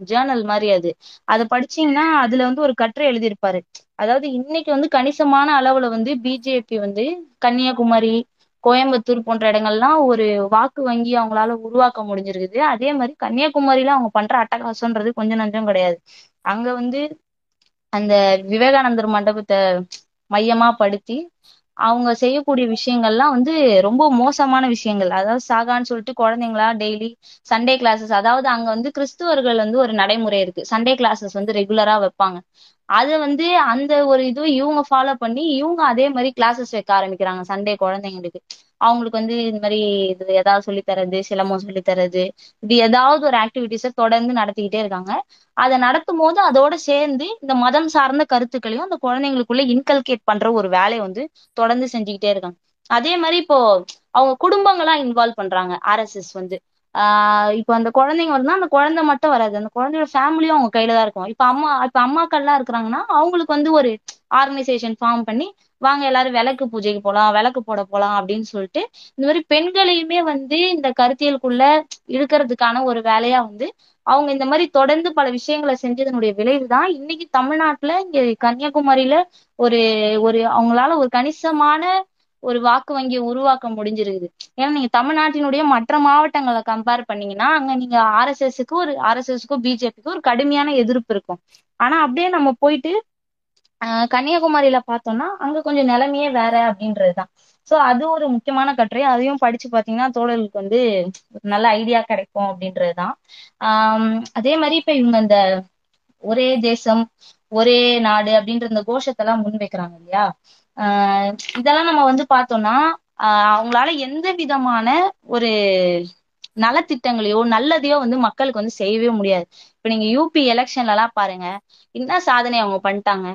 ஜேர்னல் மாதிரி அது. அதை படிச்சீங்கன்னா அதுல வந்து ஒரு கட்டுரை எழுதியிருப்பாரு. அதாவது இன்னைக்கு வந்து கணிசமான அளவுல வந்து பிஜேபி வந்து கன்னியாகுமரி கோயம்புத்தூர் போன்ற இடங்கள்லாம் ஒரு வாக்கு வங்கி அவங்களால உருவாக்க முடிஞ்சிருக்குது. அதே மாதிரி கன்னியாகுமரியில அவங்க பண்ற அட்டகாசம்ன்றது கொஞ்சம் நஞ்சம் கிடையாது. அங்க வந்து அந்த விவேகானந்தர் மண்டபத்தை மையமா படுத்தி அவங்க செய்யக்கூடிய விஷயங்கள்லாம் வந்து ரொம்ப மோசமான விஷயங்கள். அதாவது சாகான்னு சொல்லிட்டு குழந்தைங்களா டெய்லி சண்டே கிளாஸஸ் அதாவது அங்க வந்து கிறிஸ்துவர்கள் வந்து ஒரு நடைமுறை இருக்கு. சண்டே கிளாஸஸ் வந்து ரெகுலரா வைப்பாங்க. அதை வந்து அந்த ஒரு இது இவங்க ஃபாலோ பண்ணி இவங்க அதே மாதிரி கிளாஸஸ் வைக்க ஆரம்பிக்கிறாங்க. சண்டே குழந்தைங்களுக்கு. அவங்களுக்கு வந்து இந்த மாதிரி இது ஏதாவது சொல்லி தரது சிலம்பம் சொல்லி தர்றது இது ஏதாவது ஒரு ஆக்டிவிட்டிஸை தொடர்ந்து நடத்திக்கிட்டே இருக்காங்க. அதை நடத்தும் போது அதோட சேர்ந்து இந்த மதம் சார்ந்த கருத்துக்களையும் அந்த குழந்தைங்களுக்குள்ள இன்கல்கேட் பண்ற ஒரு வேலையை வந்து தொடர்ந்து செஞ்சுக்கிட்டே இருக்காங்க. அதே மாதிரி இப்போ அவங்க குடும்பங்களா இன்வால்வ் பண்றாங்க. ஆர்எஸ்எஸ் வந்து. ஆஹ் இப்போ அந்த குழந்தைங்க வருதுன்னா அந்த குழந்தை மட்டும் வராது. அந்த குழந்தையோட ஃபேமிலியும் அவங்க கையில தான் இருக்கும். இப்ப அம்மா இப்ப அம்மாக்கள்லாம் இருக்கிறாங்கன்னா அவங்களுக்கு வந்து ஒரு ஆர்கனைசேஷன் ஃபார்ம் பண்ணி வாங்க எல்லாரும் விளக்கு பூஜைக்கு போலாம் விளக்கு போட போலாம் அப்படின்னு சொல்லிட்டு இந்த மாதிரி பெண்களையுமே வந்து இந்த கருத்தியலுக்குள்ள இருக்கிறதுக்கான ஒரு வேலையா வந்து அவங்க இந்த மாதிரி தொடர்ந்து பல விஷயங்களை செஞ்சதனுடைய விளைவு தான் இன்னைக்கு தமிழ்நாட்டுல இங்க கன்னியாகுமரியில ஒரு ஒரு அவங்களால ஒரு கணிசமான ஒரு வாக்கு வங்கியை உருவாக்க முடிஞ்சிருக்குது. ஏன்னா நீங்க தமிழ்நாட்டினுடைய மற்ற மாவட்டங்களை கம்பேர் பண்ணீங்கன்னா அங்க நீங்க ஆர்எஸ்எஸ்க்கு ஒரு ஆர்எஸ்எஸ்க்கும் பிஜேபிக்கும் ஒரு கடுமையான எதிர்ப்பு இருக்கும். ஆனா அப்படியே நம்ம போயிட்டு ஆஹ் கன்னியாகுமரியில பார்த்தோம்னா அங்க கொஞ்சம் நிலைமையே வேற அப்படின்றதுதான். சோ அது ஒரு முக்கியமான கட்டுரை. அதையும் படிச்சு பாத்தீங்கன்னா தோழர்களுக்கு வந்து நல்ல ஐடியா கிடைக்கும் அப்படின்றதுதான். ஆஹ் அதே மாதிரி இப்ப இவங்க இந்த ஒரே தேசம் ஒரே நாடு அப்படின்ற இந்த கோஷத்தை எல்லாம் முன்வைக்கிறாங்க இல்லையா? ஆஹ் இதெல்லாம் நம்ம வந்து பார்த்தோம்னா ஆஹ் அவங்களால எந்த விதமான ஒரு நலத்திட்டங்களையோ நல்லதையோ வந்து மக்களுக்கு வந்து செய்யவே முடியாது. இப்ப நீங்க யூபி எலெக்ஷன்ல எல்லாம் பாருங்க என்ன சாதனை அவங்க பண்ணிட்டாங்க?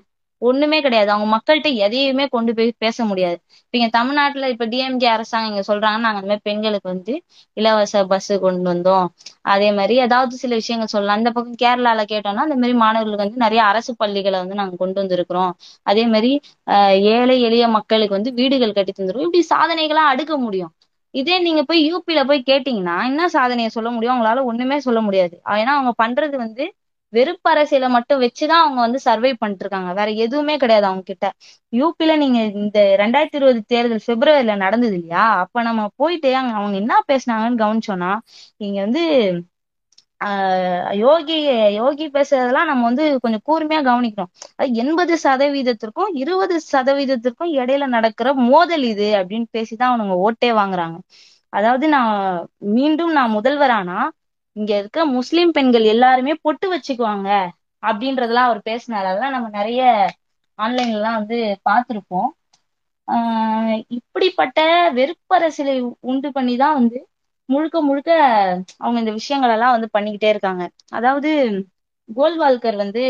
ஒண்ணுமே கிடையாது. அவங்க மக்கள்கிட்ட எதையுமே கொண்டு போய் பேச முடியாது. இப்ப இங்க தமிழ்நாட்டுல இப்ப டிஎம்கே அரசாங்கம் இங்க சொல்றாங்க நாங்க இந்த மாதிரி பெண்களுக்கு வந்து இலவச பஸ் கொண்டு வந்தோம். அதே மாதிரி ஏதாவது சில விஷயங்கள் சொல்லலாம். அந்த பக்கம் கேரளால கேட்டோம்னா அந்த மாதிரி மாணவர்களுக்கு வந்து நிறைய அரசு பள்ளிகளை வந்து நாங்க கொண்டு வந்திருக்கிறோம். அதே மாதிரி ஆஹ் ஏழை எளிய மக்களுக்கு வந்து வீடுகள் கட்டி தந்துருவோம் இப்படி சாதனைகளா அடுக்க முடியும். இதே நீங்க போய் யூபில போய் கேட்டீங்கன்னா என்ன சாதனையை சொல்ல முடியும்? அவங்களால ஒண்ணுமே சொல்ல முடியாது. ஏன்னா அவங்க பண்றது வந்து வெறுப்பு அரசியலை மட்டும் வச்சுதான் அவங்க வந்து சர்வை பண்ணிட்டு இருக்காங்க வேற எதுவுமே கிடையாது அவங்க கிட்ட யூபில நீங்க இந்த ரெண்டாயிரத்தி இருபது தேர்தல் பிப்ரவரியில நடந்தது இல்லையா? அப்ப நம்ம போயிட்டு அங்க அவங்க என்ன பேசுனாங்கன்னு கவனிச்சோம்னா இங்க வந்து ஆஹ் யோகி யோகி பேசுறதெல்லாம் நம்ம வந்து கொஞ்சம் கூர்மையா கவனிக்கணும். அது எண்பது சதவீதத்திற்கும் இருபது சதவீதத்திற்கும் இடையில நடக்கிற மோதல் இது அப்படின்னு பேசிதான் அவனுங்க ஓட்டே வாங்குறாங்க. அதாவது நான் மீண்டும் நான் முதல்வரானா இங்க இருக்க முஸ்லிம் பெண்கள் எல்லாருமே பொட்டு வச்சுக்குவாங்க அப்படின்றதெல்லாம் அவர் பேசினார். அதெல்லாம் நம்ம நிறைய ஆன்லைன்ல எல்லாம் வந்து பார்த்திருப்போம். ஆஹ் இப்படிப்பட்ட வெறுப்பரசியலை உண்டு பண்ணிதான் வந்து முழுக்க முழுக்க அவங்க இந்த விஷயங்கள் எல்லாம் வந்து பண்ணிக்கிட்டே இருக்காங்க. அதாவது கோல்வால்கர் வந்து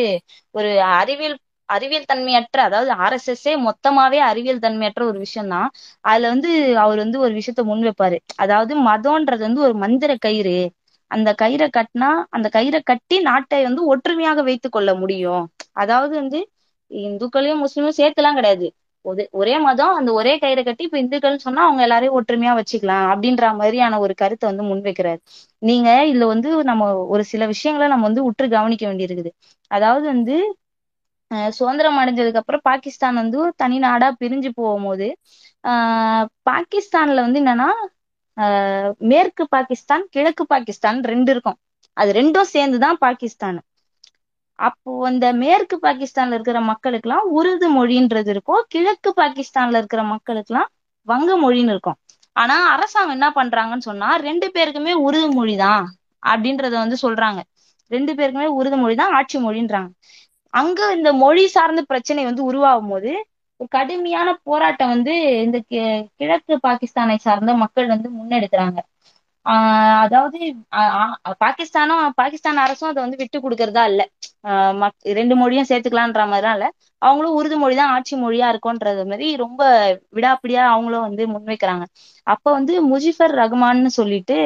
ஒரு அறிவியல் அறிவியல் தன்மையற்ற அதாவது ஆர்எஸ்எஸ்ஸே மொத்தமாவே அறிவியல் தன்மையற்ற ஒரு விஷயம் தான் அதுல வந்து அவர் வந்து ஒரு விஷயத்த முன் வைப்பாரு. அதாவது மதம்ன்றது வந்து ஒரு மந்திர கயிறு. அந்த கயிறை கட்டினா அந்த கயிறை கட்டி நாட்டை வந்து ஒற்றுமையாக வைத்து கொள்ள முடியும். அதாவது வந்து இந்துக்களையும் முஸ்லீமும் சேர்த்துலாம் கிடையாது. ஒரே மதம் அந்த ஒரே கயிறை கட்டி இப்ப இந்துக்கள்னு சொன்னா அவங்க எல்லாரையும் ஒற்றுமையா வச்சுக்கலாம் அப்படின்ற மாதிரியான ஒரு கருத்தை வந்து முன்வைக்கிறாரு. நீங்க இதுல வந்து நம்ம ஒரு சில விஷயங்களை நம்ம வந்து உற்று கவனிக்க வேண்டியிருக்குது. அதாவது வந்து சுதந்திரம் அடைஞ்சதுக்கு அப்புறம் பாகிஸ்தான் வந்து தனி நாடா பிரிஞ்சு போகும்போது ஆஹ் பாகிஸ்தான்ல வந்து என்னன்னா மேற்கு பாகிஸ்தான் கிழக்கு பாகிஸ்தான் ரெண்டு இருக்கும். அது ரெண்டும் சேர்ந்துதான் பாகிஸ்தான். அப்போ அந்த மேற்கு பாகிஸ்தான்ல இருக்கிற மக்களுக்கு எல்லாம் உருது மொழின்றது இருக்கும். கிழக்கு பாகிஸ்தான்ல இருக்கிற மக்களுக்கு எல்லாம் வங்க மொழின்னு இருக்கும். ஆனா அரசாங்கம் என்ன பண்றாங்கன்னு சொன்னா ரெண்டு பேருக்குமே உருது மொழிதான் அப்படின்றத வந்து சொல்றாங்க. ரெண்டு பேருக்குமே உருது மொழிதான் ஆட்சி மொழின்றாங்க. அங்க இந்த மொழி சார்ந்த பிரச்சனை வந்து உருவாகும் போது கடுமையான போராட்டம் வந்து இந்த கிழக்கு பாகிஸ்தானை சார்ந்த மக்கள் வந்து முன்னெடுக்கிறாங்க. ஆஹ் அதாவது பாகிஸ்தானும் பாகிஸ்தான் அரசும் அதை வந்து விட்டு கொடுக்கறதா இல்ல. ஆஹ் ரெண்டு மொழியும் சேர்த்துக்கலான்ற மாதிரிலாம் இல்ல. அவங்களும் உருது மொழிதான் ஆட்சி மொழியா இருக்கும்ன்றது மாதிரி ரொம்ப விடாப்பிடியா அவங்களும் வந்து முன்வைக்கிறாங்க. அப்ப வந்து முஜிபர் ரஹ்மான்னு சொல்லிட்டு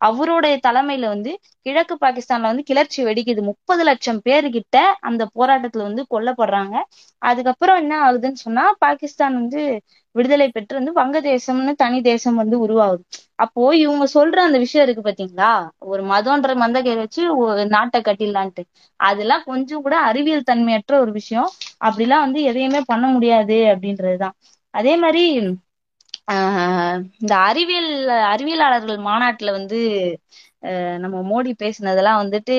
அவருடைய தலைமையில வந்து கிழக்கு பாகிஸ்தான்ல வந்து கிளர்ச்சி வெடிக்குது. முப்பது லட்சம் பேரு கிட்ட அந்த போராட்டத்துல வந்து கொல்லப்படுறாங்க. அதுக்கப்புறம் என்ன ஆகுதுன்னு சொன்னா பாகிஸ்தான் வந்து விடுதலை பெற்று வந்து வங்கதேசம்னு தனி தேசம் வந்து உருவாகுது. அப்போ இவங்க சொல்ற அந்த விஷயம் இருக்கு பாத்தீங்களா? ஒரு மதம்ன்ற மந்த கயிறு வச்சு நாட்டை கட்டிடலான்ட்டு. அதெல்லாம் கொஞ்சம் கூட அறிவியல் தன்மையற்ற ஒரு விஷயம். அப்படிலாம் வந்து எதையுமே பண்ண முடியாது அப்படின்றதுதான். அதே மாதிரி இந்த அறிவியல் அறிவியலாளர்கள் மாநாட்டுல வந்து நம்ம மோடி பேசினதெல்லாம் வந்துட்டு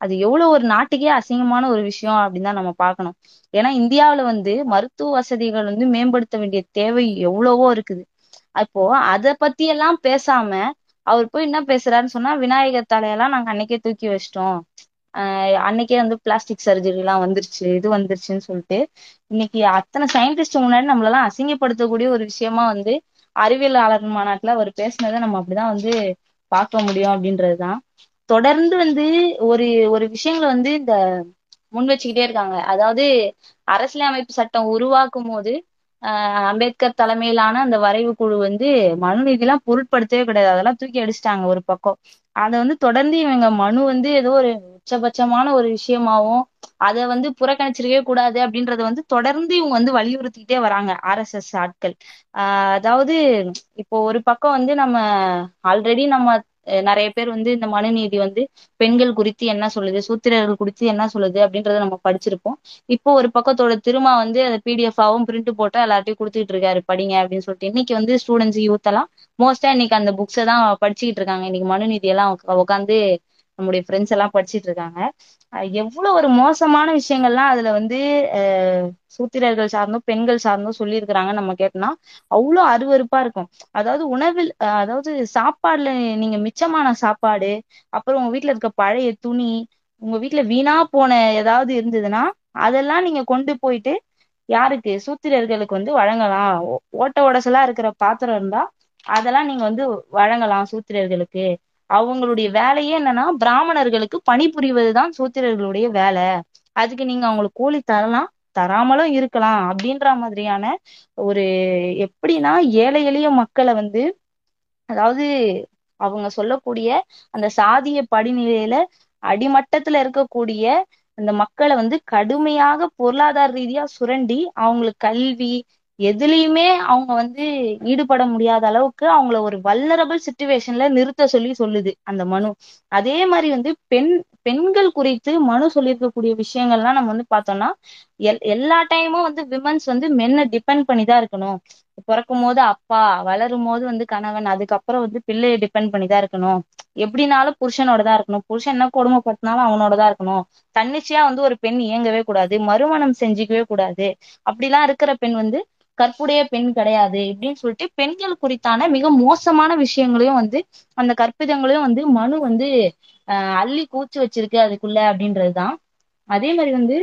அது எவ்வளவு ஒரு நாட்டுக்கே அசிங்கமான ஒரு விஷயம் அப்படின்னு தான் நம்ம பார்க்கணும். ஏன்னா இந்தியாவில வந்து மருத்துவ வசதிகள் வந்து மேம்படுத்த வேண்டிய தேவை எவ்வளவோ இருக்குது. அப்போ அத பத்தி எல்லாம் பேசாம அவர் போய் என்ன பேசுறாருன்னு சொன்னா விநாயகர் தலையெல்லாம் நாங்க அன்னைக்கே தூக்கி வச்சிட்டோம். அன்னைக்கே வந்து பிளாஸ்டிக் சர்ஜரி எல்லாம் வந்துருச்சு இது வந்துருச்சுன்னு சொல்லிட்டு இன்னைக்கு அத்தனை சயின்டிஸ்ட் முன்னாடி நம்மளெல்லாம் அசிங்கப்படுத்தக்கூடிய ஒரு விஷயமா வந்து அறிவியலாளர் மாநாட்டுல அவர் பேசினதை நம்ம அப்படிதான் வந்து பார்க்க முடியும் அப்படின்றதுதான். தொடர்ந்து வந்து ஒரு ஒரு விஷயங்களை வந்து இந்த முன் வச்சுக்கிட்டே இருக்காங்க. அதாவது அரசியலமைப்பு சட்டம் உருவாக்கும் போது ஆஹ் அம்பேத்கர் தலைமையிலான அந்த வரைவு குழு வந்து மனு எல்லாம் பொருட்படுத்தவே கிடையாது. அதெல்லாம் தூக்கி அடிச்சிட்டாங்க ஒரு பக்கம். அதை வந்து தொடர்ந்து இவங்க மனு வந்து ஏதோ ஒரு உச்சபட்சமான ஒரு விஷயமாவும் அதை வந்து புறக்கணிச்சிருக்கவே கூடாது அப்படின்றத வந்து தொடர்ந்து இவங்க வந்து வலியுறுத்திக்கிட்டே வராங்க ஆர்எஸ்எஸ் ஆட்கள். ஆஹ் அதாவது இப்போ ஒரு பக்கம் வந்து நம்ம ஆல்ரெடி நம்ம நிறைய பேர் வந்து இந்த மனுநீதி வந்து பெண்கள் குறித்து என்ன சொல்லுது சூத்திரர்கள் குறித்து என்ன சொல்லுது அப்படின்றத நம்ம படிச்சிருப்போம். இப்போ ஒரு பக்கத்தோட திருமா வந்து அதை பிடிஎஃப்ஆவும் பிரிண்ட் போட்டு எல்லார்ட்டையும் கொடுத்துட்டு இருக்காரு படிங்க அப்படின்னு சொல்லிட்டு. இன்னைக்கு வந்து ஸ்டூடெண்ட்ஸ் யூத் எல்லாம் மோஸ்டா இன்னைக்கு அந்த புக்ஸை தான் படிச்சுக்கிட்டு இருக்காங்க. இன்னைக்கு மனுநீதி எல்லாம் உட்காந்து நம்முடைய ஃப்ரெண்ட்ஸ் எல்லாம் படிச்சிட்டு இருக்காங்க. எவ்வளவு ஒரு மோசமான விஷயங்கள்லாம் அதுல வந்து சூத்திரர்கள் சார்ந்தும் பெண்கள் சார்ந்தும் சொல்லியிருக்கிறாங்கன்னு நம்ம கேட்டோம்னா அவ்வளவு அருவறுப்பா இருக்கும். அதாவது உணவில் அதாவது சாப்பாடுல நீங்க மிச்சமான சாப்பாடு அப்புறம் உங்க வீட்டுல இருக்க பழைய துணி உங்க வீட்டுல வீணா போன ஏதாவது இருந்ததுன்னா அதெல்லாம் நீங்க கொண்டு போயிட்டு யாருக்கு? சூத்திரர்களுக்கு வந்து வழங்கலாம். ஓ- ஓட்ட உடசலா இருக்கிற பாத்திரம் இருந்தா அதெல்லாம் நீங்க வந்து வழங்கலாம் சூத்திரர்களுக்கு. அவங்களுடைய வேலையே என்னன்னா பிராமணர்களுக்கு பணிபுரிவதுதான் சூத்திரர்களுடைய வேலை. அதுக்கு நீங்க அவங்களுக்கு கூலி தரலாம் தராமலும் இருக்கலாம் அப்படின்ற மாதிரியான ஒரு எப்படின்னா ஏழை எளிய மக்களை வந்து அதாவது அவங்க சொல்லக்கூடிய அந்த சாதிய படிநிலையில அடிமட்டத்துல இருக்கக்கூடிய அந்த மக்களை வந்து கடுமையாக பொருளாதார ரீதியா சுரண்டி அவங்களுக்கு கல்வி எதுலயுமே அவங்க வந்து ஈடுபட முடியாத அளவுக்கு அவங்கள ஒரு வல்லரபிள் சுச்சுவேஷன்ல நிறுத்த சொல்லி சொல்லுது அந்த மனு. அதே மாதிரி வந்து பெண் பெண்கள் குறித்து மனு சொல்லியிருக்கக்கூடிய விஷயங்கள்லாம் நம்ம வந்து பார்த்தோம்னா எல் எல்லா டைமும் வந்து விமன்ஸ் வந்து மென்னை டிபெண்ட் பண்ணி தான் இருக்கணும். பிறக்கும் போது அப்பா வளரும் போது வந்து கணவன் அதுக்கப்புறம் வந்து பிள்ளையை டிபெண்ட் பண்ணி தான் இருக்கணும். எப்படினாலும் புருஷனோட தான் இருக்கணும். புருஷன் என்ன கொடுமைப்படுத்தினாலும் அவனோட தான் இருக்கணும். தன்னிச்சையா வந்து ஒரு பெண் இயங்கவே கூடாது. மறுமணம் செஞ்சுக்கவே கூடாது. அப்படிலாம் இருக்கிற பெண் வந்து கற்புடைய பெண் கிடையாது இப்படின்னு சொல்லிட்டு பெண்கள் குறித்தான மிக மோசமான விஷயங்களையும் வந்து அந்த கற்பிதங்களையும் வந்து மனு வந்து ஆஹ் அள்ளி கூச்சு வச்சிருக்கு அதுக்குள்ள அப்படின்றதுதான். அதே மாதிரி வந்து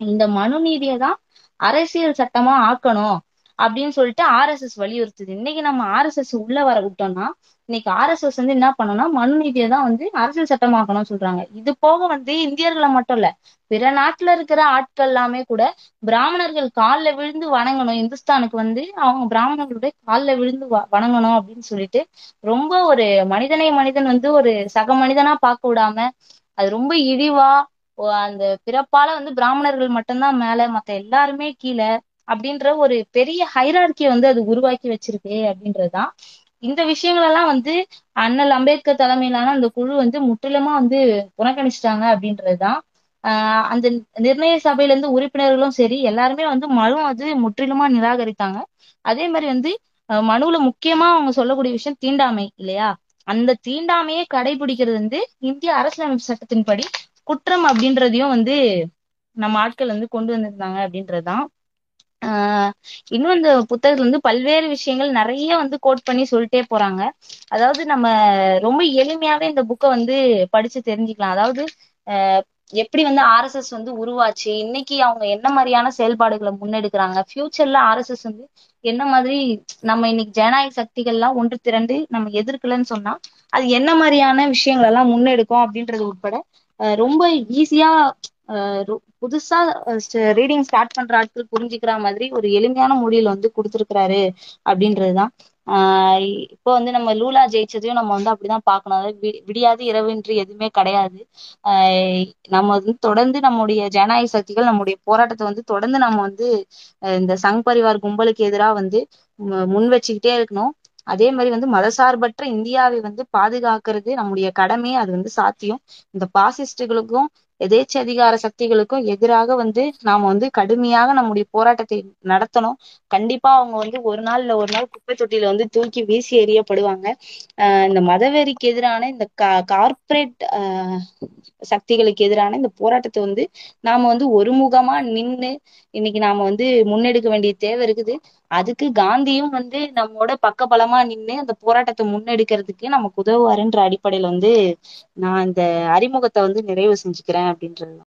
இந்த மனு நீதியை தான் அரசியல் சட்டமா ஆக்கணும். அப்படின்னு சொல்லிட்டு ஆர்எஸ்எஸ் வலியுறுத்துது. இன்னைக்கு நம்ம ஆர்எஸ்எஸ் உள்ள வர விட்டோம்னா இன்னைக்கு ஆர்எஸ்எஸ் வந்து என்ன பண்ணணும்னா மனு நீதியை தான் வந்து அரசியல் சட்டமாக்கணும்னு சொல்றாங்க. இது போக வந்து இந்தியர்களை மட்டும் இல்ல பிற நாட்டுல இருக்கிற ஆட்கள் எல்லாமே கூட பிராமணர்கள் காலில் விழுந்து வணங்கணும். இந்துஸ்தானுக்கு வந்து அவங்க பிராமணர்களுடைய காலில் விழுந்து வ- வணங்கணும் அப்படின்னு சொல்லிட்டு ரொம்ப ஒரு மனிதனை மனிதன் வந்து ஒரு சக மனிதனா பார்க்க விடாம அது ரொம்ப இழிவா அந்த பிறப்பால வந்து பிராமணர்கள் மட்டும்தான் மேல மத்த எல்லாருமே கீழே அப்படின்ற ஒரு பெரிய ஹைரார்கியை வந்து அது உருவாக்கி வச்சிருக்கு அப்படின்றதுதான். இந்த விஷயங்கள் எல்லாம் வந்து அண்ணல் அம்பேத்கர் தலைமையிலான அந்த குழு வந்து முற்றிலுமா வந்து புறக்கணிச்சிட்டாங்க அப்படின்றதுதான். ஆஹ் அந்த நிர்ணய சபையில இருந்து உறுப்பினர்களும் சரி எல்லாருமே வந்து மனு வந்து முற்றிலுமா நிராகரித்தாங்க. அதே மாதிரி வந்து மனுவுல முக்கியமா அவங்க சொல்லக்கூடிய விஷயம் தீண்டாமை இல்லையா? அந்த தீண்டாமையை கடைபிடிக்கிறது வந்து இந்திய அரசியலமைப்பு சட்டத்தின்படி குற்றம் அப்படின்றதையும் வந்து நம்ம ஆட்கள் வந்து கொண்டு வந்திருந்தாங்க அப்படின்றதுதான். இன்னும் இந்த புத்தகத்துல வந்து பல்வேறு விஷயங்கள் நிறைய வந்து கோட் பண்ணி சொல்லிட்டே போறாங்க. அதாவது நம்ம ரொம்ப எளிமையாவே இந்த புக்கை வந்து படிச்சு தெரிஞ்சுக்கலாம். அதாவது ஆஹ் எப்படி வந்து ஆர்எஸ்எஸ் வந்து உருவாச்சு இன்னைக்கு அவங்க என்ன மாதிரியான செயல்பாடுகளை முன்னெடுக்கிறாங்க ஃபியூச்சர்ல ஆர்எஸ்எஸ் வந்து என்ன மாதிரி நம்ம இன்னைக்கு ஜனநாயக சக்திகள் எல்லாம் ஒன்று திரண்டு நம்ம எதிர்க்கலன்னு சொன்னா அது என்ன மாதிரியான விஷயங்கள் எல்லாம் முன்னெடுக்கும் அப்படின்றது உட்பட ரொம்ப ஈஸியா புதுசா ரீடிங் ஸ்டார்ட் பண்ற ஆட்கள் புரிஞ்சுக்கிற மாதிரி ஒரு எளிமையான மொழியில வந்து கொடுத்துருக்கிறாரு அப்படின்றதுதான். ஆஹ் இப்போ வந்து நம்ம லூலா ஜெயிச்சதையும் நம்ம வந்து அப்படிதான் பார்க்கணும். அதாவது வி- விடியாது இரவின்றி எதுவுமே கிடையாது. ஆஹ் நம்ம வந்து தொடர்ந்து நம்முடைய ஜனநாயக சக்திகள் நம்முடைய போராட்டத்தை வந்து தொடர்ந்து நம்ம வந்து இந்த சங் பரிவார் கும்பலுக்கு எதிராக வந்து முன் வச்சுக்கிட்டே இருக்கணும். அதே மாதிரி வந்து மதசார்பற்ற இந்தியாவை வந்து பாதுகாக்கிறது நம்முடைய கடமை அது வந்து சாத்தியம். இந்த பாசிஸ்டுகளுக்கும் எதேச்ச அதிகார சக்திகளுக்கும் எதிராக வந்து நாம வந்து கடுமையாக நம்முடைய போராட்டத்தை நடத்தணும். கண்டிப்பா அவங்க வந்து ஒரு நாள் இல்ல ஒரு நாள் குப்பை தொட்டியில வந்து தூக்கி வீசி எறியப்படுவாங்க. ஆஹ் இந்த மதவெறிக்கு எதிரான இந்த கா கார்ப்பரேட் ஆஹ் சக்திகளுக்கு எதிரான இந்த போராட்டத்தை வந்து நாம வந்து ஒருமுகமா நின்னு இன்னைக்கு நாம வந்து முன்னெடுக்க வேண்டிய தேவை இருக்குது. அதுக்கு காந்தியும் வந்து நம்மோட பக்கபலமா நின்னு அந்த போராட்டத்தை முன்னெடுக்கிறதுக்கு நமக்கு உதவுவாருன்ற அடிப்படையில வந்து நான் இந்த அறிமுகத்தை வந்து நிறைவு செஞ்சுக்கிறேன் அப்படின்றது